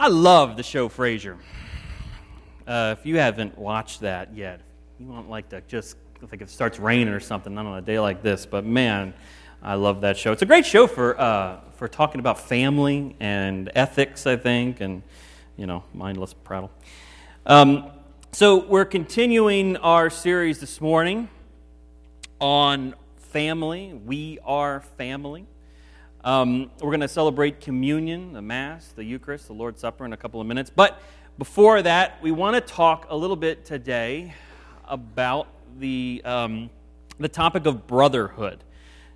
I love the show Frasier. Uh, if you haven't watched that yet, you want like to just like it starts raining or something, not on a day like this. But man, I love that show. It's a great show for uh, for talking about family and ethics, I think, and you know, mindless prattle. Um, so we're continuing our series this morning on family. We are family. Um, we're going to celebrate communion, the Mass, the Eucharist, the Lord's Supper in a couple of minutes. But before that, we want to talk a little bit today about the, um, the topic of brotherhood.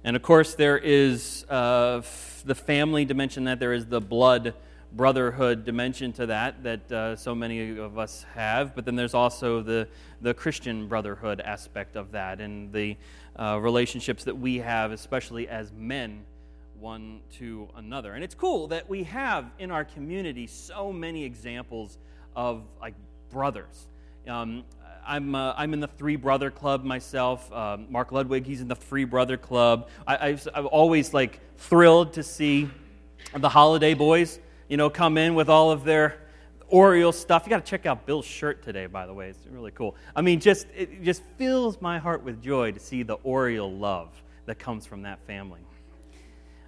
And of course, there is uh, f- the family dimension that there is the blood brotherhood dimension to that that uh, so many of us have. But then there's also the, the Christian brotherhood aspect of that and the uh, relationships that we have, especially as men one to another. And it's cool that we have in our community so many examples of like brothers. Um, I'm, uh, I'm in the Three Brother Club myself. Uh, Mark Ludwig, he's in the Three Brother Club. I, I've, I've always like thrilled to see the Holiday Boys, you know, come in with all of their Oriole stuff. You got to check out Bill's shirt today, by the way. It's really cool. I mean, just it just fills my heart with joy to see the Oriole love that comes from that family.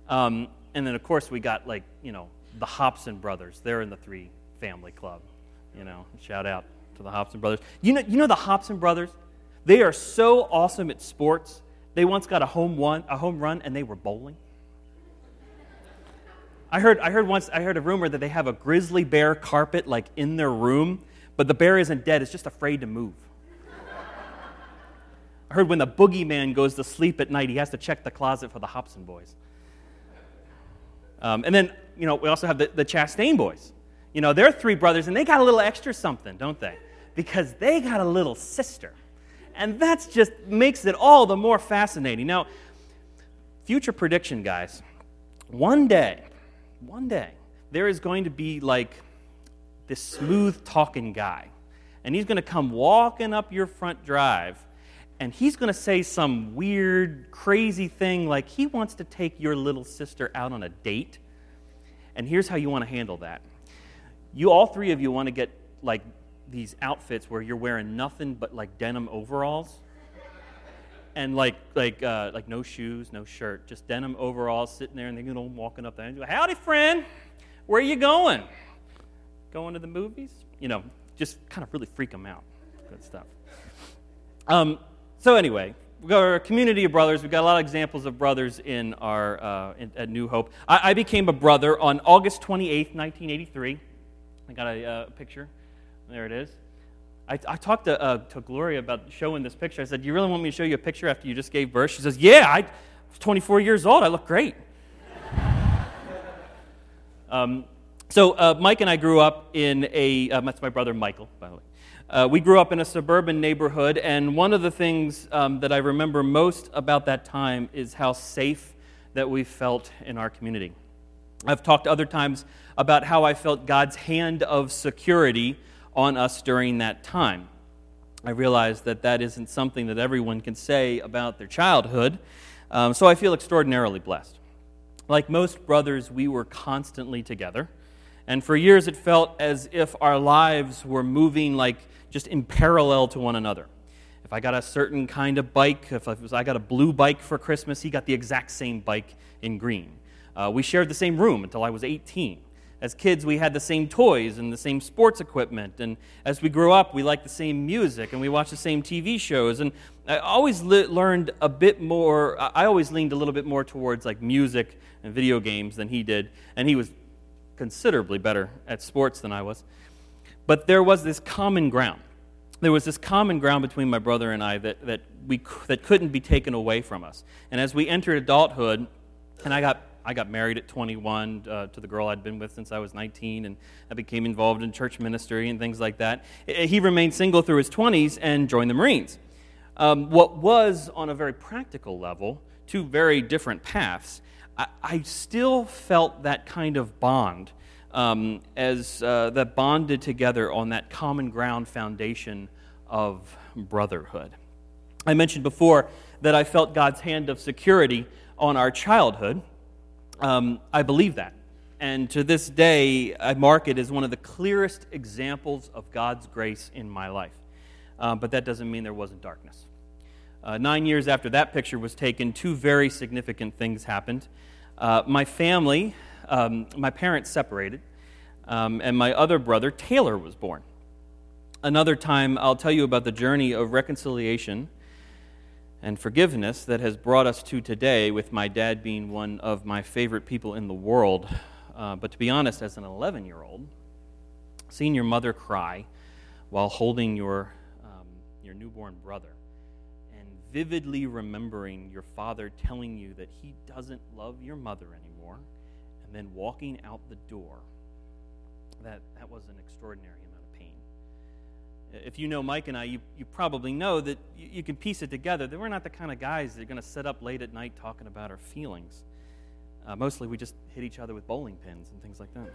Um, and then, of course, we got like, you know, the Hobson brothers. They're in the three family club. You know, shout out to the Hobson brothers. You know, you know the Hobson brothers? They are so awesome at sports. They once got a home, one, a home run and they were bowling. I heard, I heard once, I heard a rumor that they have a grizzly bear carpet like in their room, but the bear isn't dead, it's just afraid to move. I heard when the boogeyman goes to sleep at night, he has to check the closet for the Hobson boys. Um, and then, you know, we also have the, the Chastain boys. You know, they're three brothers, and they got a little extra something, don't they? Because they got a little sister. And that just makes it all the more fascinating. Now, future prediction, guys. One day, one day, there is going to be like this smooth talking guy. And he's going to come walking up your front drive and he's going to say some weird, crazy thing like he wants to take your little sister out on a date. And here's how you want to handle that. You, all three of you, want to get like these outfits where you're wearing nothing but like denim overalls and like like uh, like no shoes, no shirt, just denim overalls, sitting there, and they're you know, walking up there and go, "Howdy, friend, where are you going? Going to the movies? You know, just kind of really freak them out. Good stuff." Um, so, anyway, we've got our community of brothers. We've got a lot of examples of brothers in our, uh, in, at New Hope. I, I, became a brother on August 28th, 1983. I got a uh, picture. There it is. I, I talked to, uh, to Gloria about showing this picture. I said, Do you really want me to show you a picture after you just gave birth? She says, Yeah, I was 24 years old. I look great. um, so, uh, Mike and I grew up in a, um, that's my brother Michael, by the way. Uh, we grew up in a suburban neighborhood, and one of the things um, that I remember most about that time is how safe that we felt in our community. I've talked other times about how I felt God's hand of security on us during that time. I realize that that isn't something that everyone can say about their childhood, um, so I feel extraordinarily blessed. Like most brothers, we were constantly together. And for years, it felt as if our lives were moving like just in parallel to one another. If I got a certain kind of bike, if I got a blue bike for Christmas, he got the exact same bike in green. Uh, we shared the same room until I was 18. As kids, we had the same toys and the same sports equipment. And as we grew up, we liked the same music and we watched the same TV shows. And I always le- learned a bit more, I always leaned a little bit more towards like music and video games than he did. And he was considerably better at sports than I was. But there was this common ground. There was this common ground between my brother and I that, that, we, that couldn't be taken away from us. And as we entered adulthood, and I got, I got married at 21 uh, to the girl I'd been with since I was 19, and I became involved in church ministry and things like that. He remained single through his 20s and joined the Marines. Um, what was, on a very practical level, two very different paths, I, I still felt that kind of bond um, as uh, that bonded together on that common ground foundation of brotherhood. I mentioned before that I felt God's hand of security on our childhood. Um, I believe that. and to this day, I mark it as one of the clearest examples of God's grace in my life. Uh, but that doesn't mean there wasn't darkness. Uh, nine years after that picture was taken, two very significant things happened. Uh, my family, um, my parents separated, um, and my other brother, Taylor, was born. Another time, I'll tell you about the journey of reconciliation and forgiveness that has brought us to today, with my dad being one of my favorite people in the world. Uh, but to be honest, as an 11 year old, seeing your mother cry while holding your, um, your newborn brother vividly remembering your father telling you that he doesn't love your mother anymore and then walking out the door, that, that was an extraordinary amount of pain. if you know Mike and I, you, you probably know that you, you can piece it together that we're not the kind of guys that are going to sit up late at night talking about our feelings. Uh, mostly we just hit each other with bowling pins and things like that.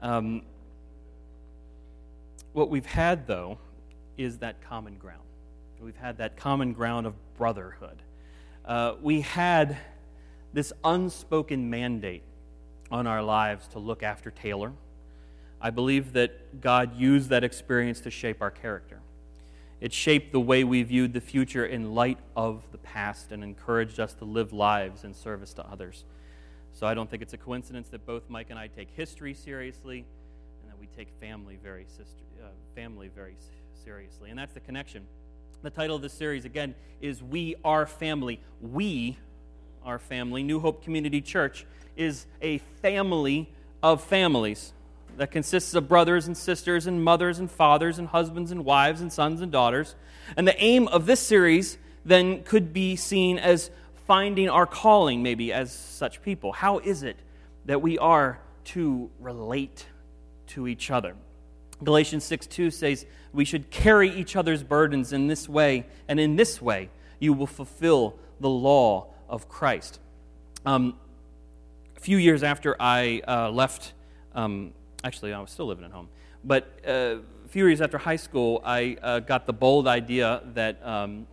Um, what we've had, though, is that common ground. We've had that common ground of brotherhood. Uh, we had this unspoken mandate on our lives to look after Taylor I believe that God used that experience to shape our character. It shaped the way we viewed the future in light of the past and encouraged us to live lives in service to others. So I don't think it's a coincidence that both Mike and I take history seriously and that we take family very, sister, uh, family very seriously. And that's the connection. The title of this series, again, is We Are Family. We are family. New Hope Community Church is a family of families that consists of brothers and sisters and mothers and fathers and husbands and wives and sons and daughters. And the aim of this series then could be seen as finding our calling, maybe, as such people. How is it that we are to relate to each other? Galatians 6 2 says we should carry each other's burdens in this way, and in this way you will fulfill the law of Christ. Um, a few years after I uh, left um, Actually, I was still living at home. But uh, a few years after high school, I uh, got the bold idea that um,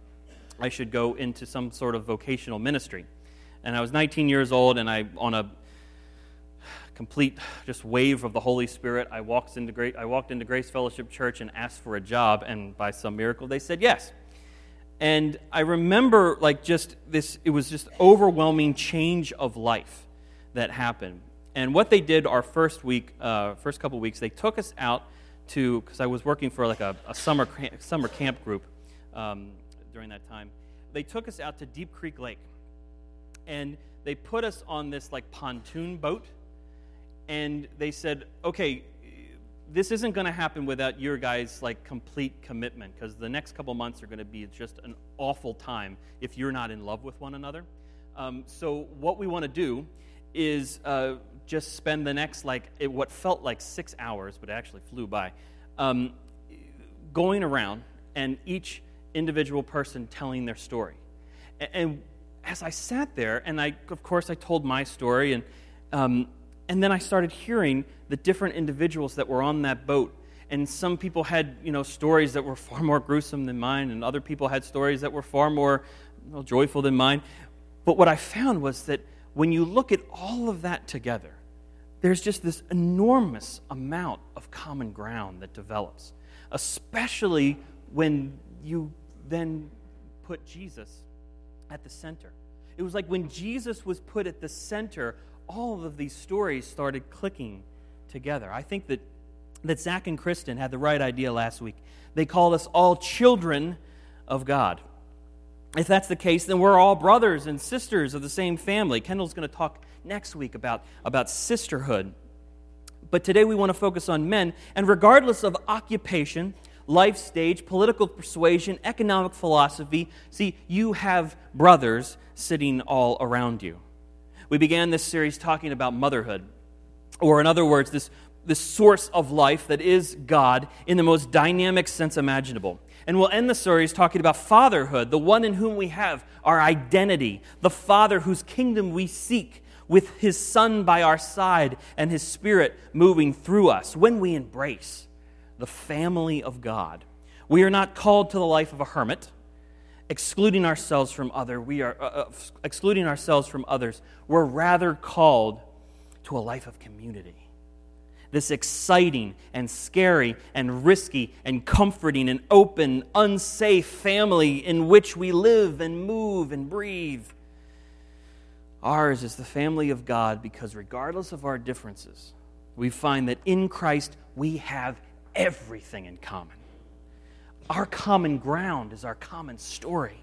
I should go into some sort of vocational ministry. And I was 19 years old, and I, on a complete just wave of the Holy Spirit, I walked into, Great, I walked into Grace Fellowship Church and asked for a job, and by some miracle, they said yes. And I remember, like, just this, it was just overwhelming change of life that happened and what they did our first week, uh, first couple weeks, they took us out to, because I was working for like a, a summer, summer camp group um, during that time. They took us out to Deep Creek Lake. And they put us on this like pontoon boat. And they said, okay, this isn't going to happen without your guys' like complete commitment because the next couple months are going to be just an awful time if you're not in love with one another. Um, so what we want to do is uh, just spend the next, like, it, what felt like six hours, but it actually flew by, um, going around and each individual person telling their story. And, and, as I sat there, and I, of course, I told my story, and, um, and then I started hearing the different individuals that were on that boat. And some people had, you know, stories that were far more gruesome than mine, and other people had stories that were far more well, joyful than mine. But what I found was that when you look at all of that together, there's just this enormous amount of common ground that develops, especially when you then put Jesus at the center. It was like when Jesus was put at the center, all of these stories started clicking together. I think that, that Zach and Kristen had the right idea last week. They called us all children of God. If that's the case, then we're all brothers and sisters of the same family. Kendall's going to talk next week about, about sisterhood. But today we want to focus on men, and regardless of occupation, life stage, political persuasion, economic philosophy, see, you have brothers sitting all around you. We began this series talking about motherhood, or in other words, this, this source of life that is God in the most dynamic sense imaginable. And we'll end the series talking about fatherhood, the one in whom we have our identity, the Father whose kingdom we seek, with his Son by our side and his Spirit moving through us. When we embrace the family of God, we are not called to the life of a hermit, excluding ourselves from other. We are uh, uh excluding ourselves from others. We're rather called to a life of community. This exciting and scary and risky and comforting and open, unsafe family in which we live and move and breathe. Ours is the family of God because, regardless of our differences, we find that in Christ we have everything in common. Our common ground is our common story.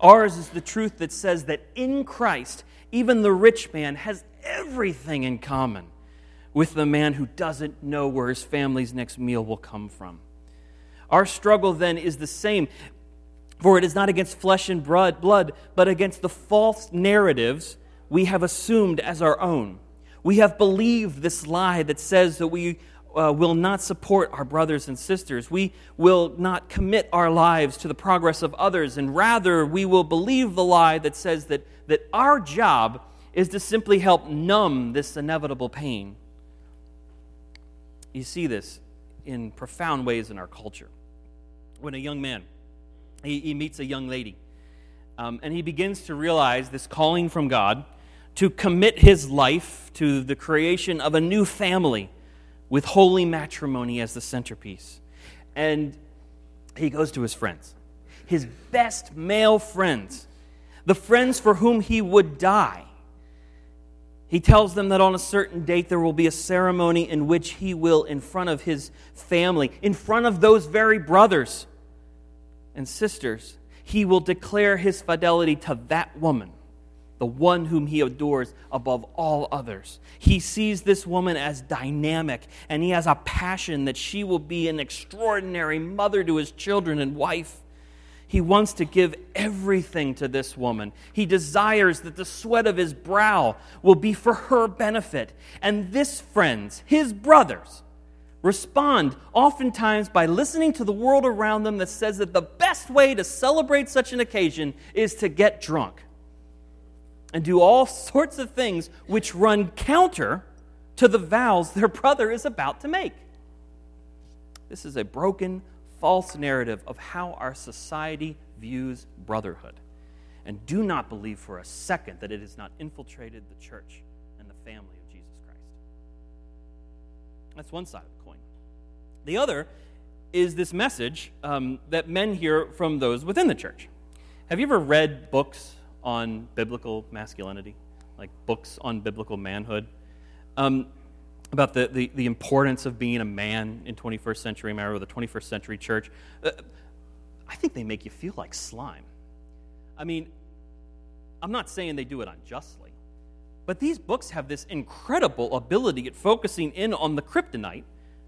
Ours is the truth that says that in Christ, even the rich man has everything in common with the man who doesn't know where his family's next meal will come from. Our struggle then is the same, for it is not against flesh and blood, but against the false narratives we have assumed as our own. We have believed this lie that says that we uh, will not support our brothers and sisters. We will not commit our lives to the progress of others, and rather we will believe the lie that says that, that our job is to simply help numb this inevitable pain. You see this in profound ways in our culture. When a young man he, he meets a young lady, um, and he begins to realize this calling from God to commit his life to the creation of a new family with holy matrimony as the centerpiece. And he goes to his friends, his best male friends, the friends for whom he would die. He tells them that on a certain date there will be a ceremony in which he will, in front of his family, in front of those very brothers and sisters, he will declare his fidelity to that woman the one whom he adores above all others. He sees this woman as dynamic, and he has a passion that she will be an extraordinary mother to his children and wife. He wants to give everything to this woman. He desires that the sweat of his brow will be for her benefit. And this, friends, his brothers, respond oftentimes by listening to the world around them that says that the best way to celebrate such an occasion is to get drunk and do all sorts of things which run counter to the vows their brother is about to make. This is a broken, false narrative of how our society views brotherhood. And do not believe for a second that it has not infiltrated the church and the family of Jesus Christ. That's one side of the coin. The other is this message um, that men hear from those within the church. Have you ever read books on biblical masculinity, like books on biblical manhood, um, about the, the, the, importance of being a man in 21st century America, or the 21st century church. Uh, I think they make you feel like slime. I mean, I'm not saying they do it unjustly, but these books have this incredible ability at focusing in on the kryptonite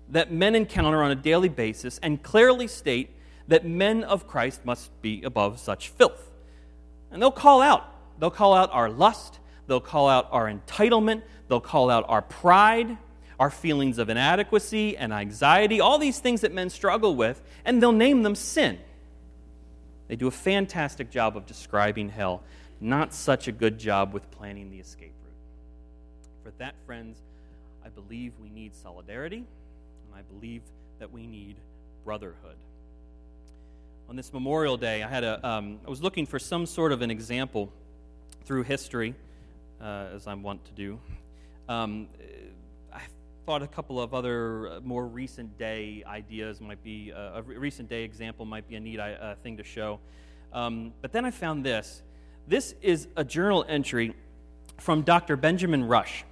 that men encounter on a daily basis and clearly state that men of Christ must be above such filth. And they'll call out. They'll call out our lust. They'll call out our entitlement. They'll call out our pride, our feelings of inadequacy and anxiety, all these things that men struggle with, and they'll name them sin. They do a fantastic job of describing hell, not such a good job with planning the escape route. For that, friends, I believe we need solidarity, and I believe that we need brotherhood on this Memorial Day, I had a, um, I was looking for some sort of an example through history, uh, as I'm wont to do. Um, I thought a couple of other uh, more recent day ideas might be uh, a recent day example might be a neat uh, thing to show. Um, but then I found this. This is a journal entry from Dr. Benjamin Rush,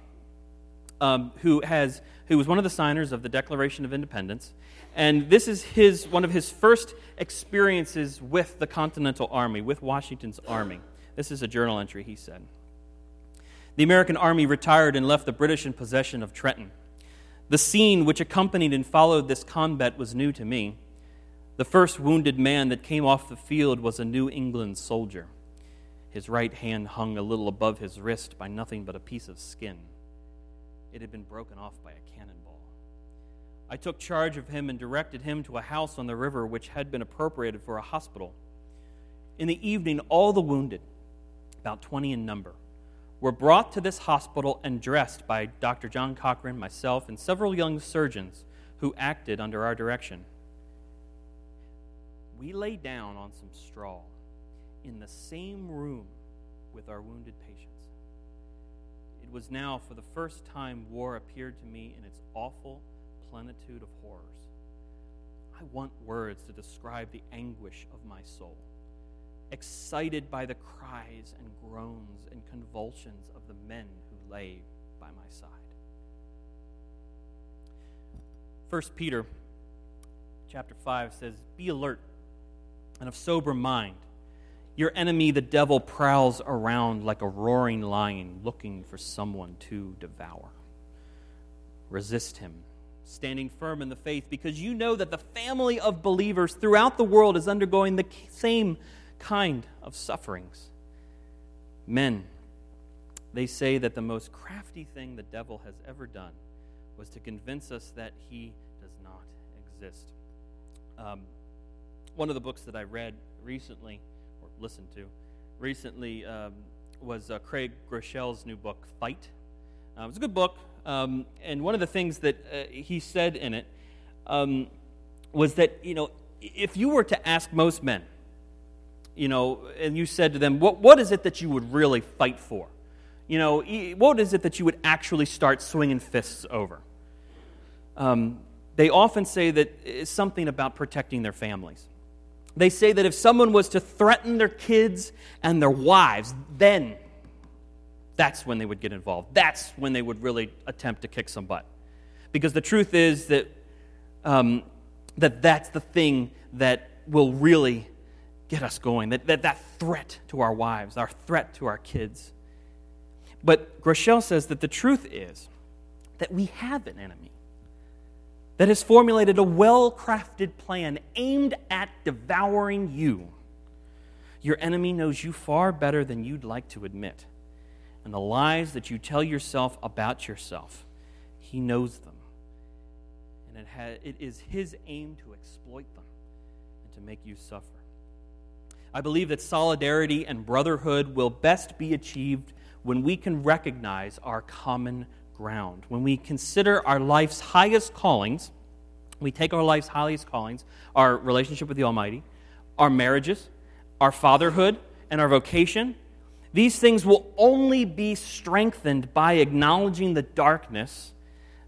um, who has who was one of the signers of the Declaration of Independence. And this is his, one of his first experiences with the Continental Army, with Washington's army. This is a journal entry he said. The American Army retired and left the British in possession of Trenton. The scene which accompanied and followed this combat was new to me. The first wounded man that came off the field was a New England soldier. His right hand hung a little above his wrist by nothing but a piece of skin. It had been broken off by a cannonball. I took charge of him and directed him to a house on the river which had been appropriated for a hospital. In the evening, all the wounded, about 20 in number, were brought to this hospital and dressed by Dr. John Cochran, myself, and several young surgeons who acted under our direction. We lay down on some straw in the same room with our wounded patients It was now, for the first time, war appeared to me in its awful plenitude of horrors. I want words to describe the anguish of my soul, excited by the cries and groans and convulsions of the men who lay by my side. 1 Peter chapter 5 says, Be alert and of sober mind. Your enemy, the devil, prowls around like a roaring lion looking for someone to devour. Resist him, standing firm in the faith, because you know that the family of believers throughout the world is undergoing the same kind of sufferings. Men, they say that the most crafty thing the devil has ever done was to convince us that he does not exist. Um, one of the books that I read recently listened to recently um, was uh, Craig Groeschel's new book, Fight. Uh, it was a good book, um, and one of the things that uh, he said in it um, was that, you know, if you were to ask most men, you know, and you said to them, what, what is it that you would really fight for? You know, what is it that you would actually start swinging fists over? Um, they often say that it's something about protecting their families. They say that if someone was to threaten their kids and their wives, then that's when they would get involved. That's when they would really attempt to kick some butt. Because the truth is that, um, that that's the thing that will really get us going, that, that, that threat to our wives, our threat to our kids. But Groeschel says that the truth is that we have an enemy that has formulated a well crafted plan aimed at devouring you. Your enemy knows you far better than you'd like to admit. And the lies that you tell yourself about yourself, he knows them. And it, ha- it is his aim to exploit them and to make you suffer. I believe that solidarity and brotherhood will best be achieved when we can recognize our common ground. When we consider our life's highest callings, we take our life's highest callings, our relationship with the Almighty, our marriages, our fatherhood, and our vocation. These things will only be strengthened by acknowledging the darkness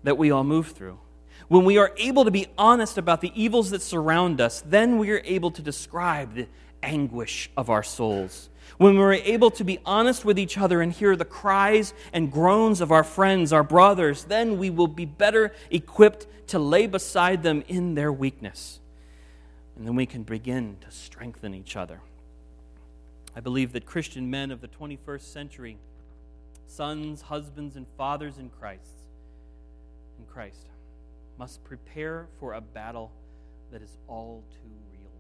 that we all move through. When we are able to be honest about the evils that surround us, then we are able to describe the anguish of our souls when we're able to be honest with each other and hear the cries and groans of our friends, our brothers, then we will be better equipped to lay beside them in their weakness. And then we can begin to strengthen each other. I believe that Christian men of the 21st century, sons, husbands, and fathers in Christ, in Christ, must prepare for a battle that is all too real.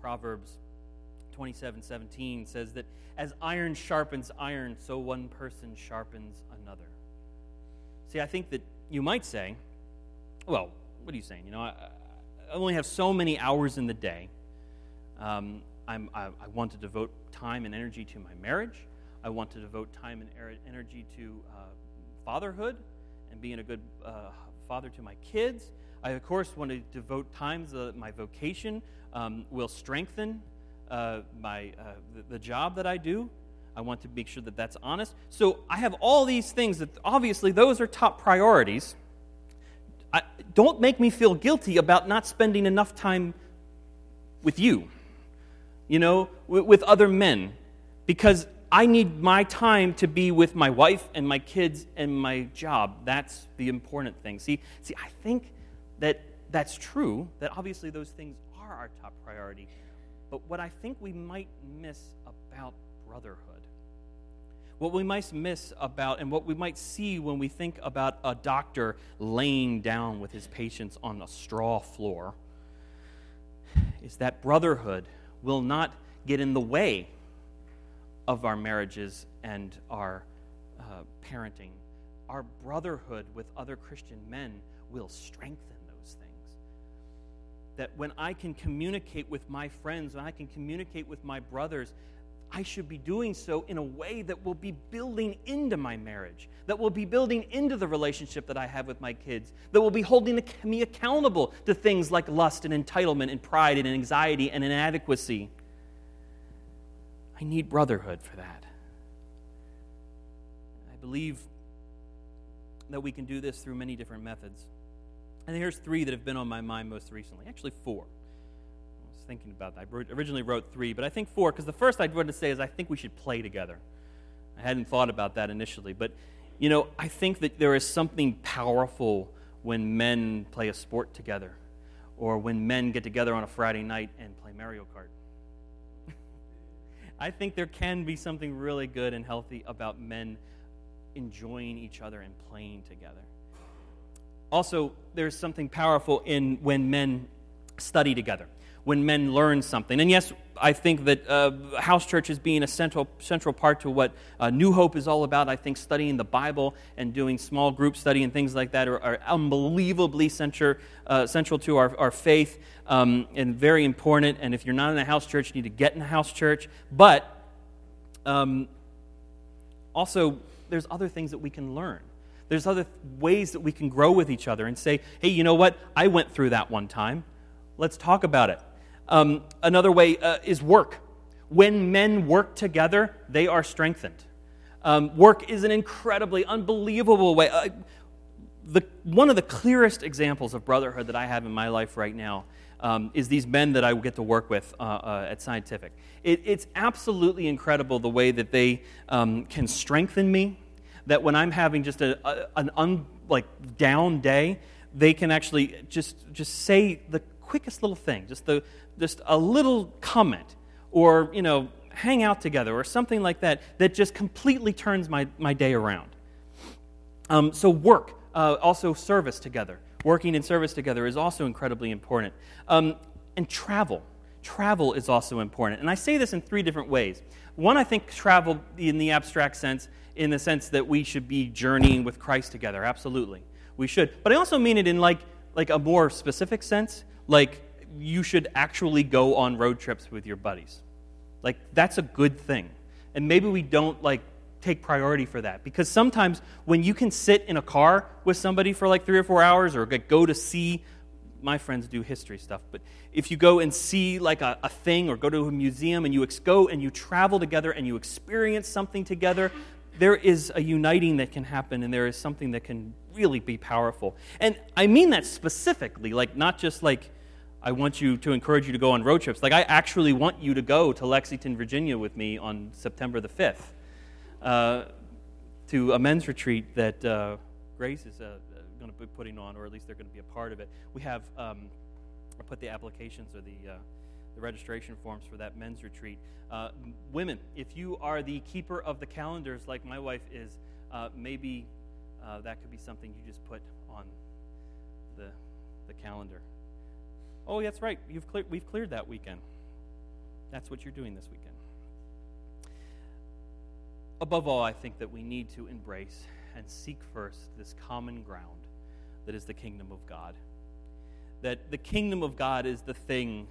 Proverbs 27 17 says that as iron sharpens iron, so one person sharpens another. See, I think that you might say, well, what are you saying? You know, I, I only have so many hours in the day. Um, I, I want to devote time and energy to my marriage. I want to devote time and er, energy to uh, fatherhood and being a good uh, father to my kids. I, of course, want to devote time that my vocation um, will strengthen uh, my, uh, the, the job that I do. I want to make sure that that's honest. So I have all these things that obviously those are top priorities. I, don't make me feel guilty about not spending enough time with you, you know, with, with other men, because I need my time to be with my wife and my kids and my job. That's the important thing. See, see, I think that that's true. That obviously those things are our top priority. But what I think we might miss about brotherhood, what we might miss about, and what we might see when we think about a doctor laying down with his patients on a straw floor, is that brotherhood will not get in the way of our marriages and our uh, parenting. Our brotherhood with other Christian men will strengthen that when I can communicate with my friends, when I can communicate with my brothers, I should be doing so in a way that will be building into my marriage, that will be building into the relationship that I have with my kids, that will be holding me accountable to things like lust and entitlement and pride and anxiety and inadequacy. I need brotherhood for that I believe that we can do this through many different methods. And here's three that have been on my mind most recently. Actually, four. I was thinking about that. I originally wrote three, but I think four, because the first I wanted to say is I think we should play together. I hadn't thought about that initially, but you know, I think that there is something powerful when men play a sport together or when men get together on a Friday night and play Mario Kart. I think there can be something really good and healthy about men enjoying each other and playing together. Also, there's something powerful in when men study together when men learn something. And yes, I think that uh, house church is being a central, central part to what uh, New Hope is all about. I think studying the Bible and doing small group study and things like that are, are unbelievably central, uh, central to our, our faith um, and very important. And if you're not in a house church, you need to get in a house church. But um, also, there's other things that we can learn. There's other ways that we can grow with each other and say, hey, you know what? I went through that one time. Let's talk about it. Um, another way uh, is work. When men work together, they are strengthened. Um, work is an incredibly, unbelievable way. Uh, the, one of the clearest examples of brotherhood that I have in my life right now um, is these men that I get to work with uh, uh, at Scientific. It, it's absolutely incredible the way that they um, can strengthen me. That when I'm having just a, a, an un, like down day, they can actually just just say the quickest little thing, just the just a little comment or, you know, hang out together or something like that that just completely turns my, my day around. Um, so, work, uh, also service together. Working in service together is also incredibly important. Um, and travel. Travel is also important. And I say this in three different ways. One, I think travel in the abstract sense, in the sense that we should be journeying with Christ together. Absolutely. We should. But I also mean it in like, like a more specific sense, like you should actually go on road trips with your buddies. Like, that's a good thing. And maybe we don't, like, take priority for that. Because sometimes when you can sit in a car with somebody for like three or four hours or go to see, my friends do history stuff, but if you go and see like a, a thing or go to a museum and you ex- go and you travel together and you experience something together, there is a uniting that can happen and there is something that can really be powerful. And I mean that specifically, like not just like I want you to encourage you to go on road trips. Like, I actually want you to go to Lexington, Virginia with me on September the 5th uh, to a men's retreat that uh, Grace is uh, going to be putting on, or at least they're going to be a part of it. We have, um, I put the applications or the, uh, the registration forms for that men's retreat. Uh, women, if you are the keeper of the calendars like my wife is, uh, maybe that could be something you just put on the, the calendar. Oh, that's right. You've we've cleared that weekend. That's what you're doing this weekend. Above all, I think that we need to embrace and seek first this common ground that is the kingdom of God. That the kingdom of God is the thing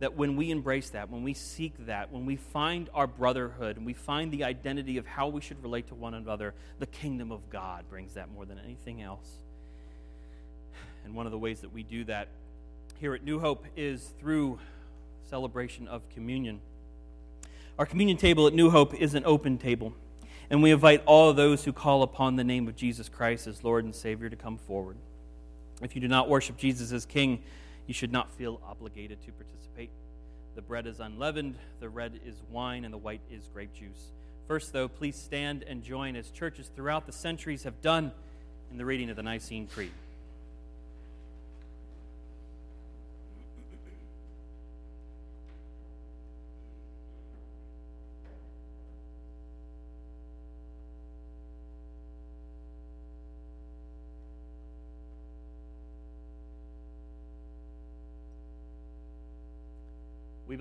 that when we embrace that, when we seek that, when we find our brotherhood and we find the identity of how we should relate to one another, the kingdom of God brings that more than anything else. And one of the ways that we do that here at New Hope is through celebration of communion. Our communion table at New Hope is an open table, and we invite all those who call upon the name of Jesus Christ as Lord and Savior to come forward. If you do not worship Jesus as King, you should not feel obligated to participate. The bread is unleavened, the red is wine, and the white is grape juice. First, though, please stand and join as churches throughout the centuries have done in the reading of the Nicene Creed.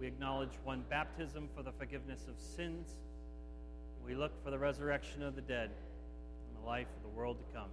We acknowledge one baptism for the forgiveness of sins. We look for the resurrection of the dead and the life of the world to come.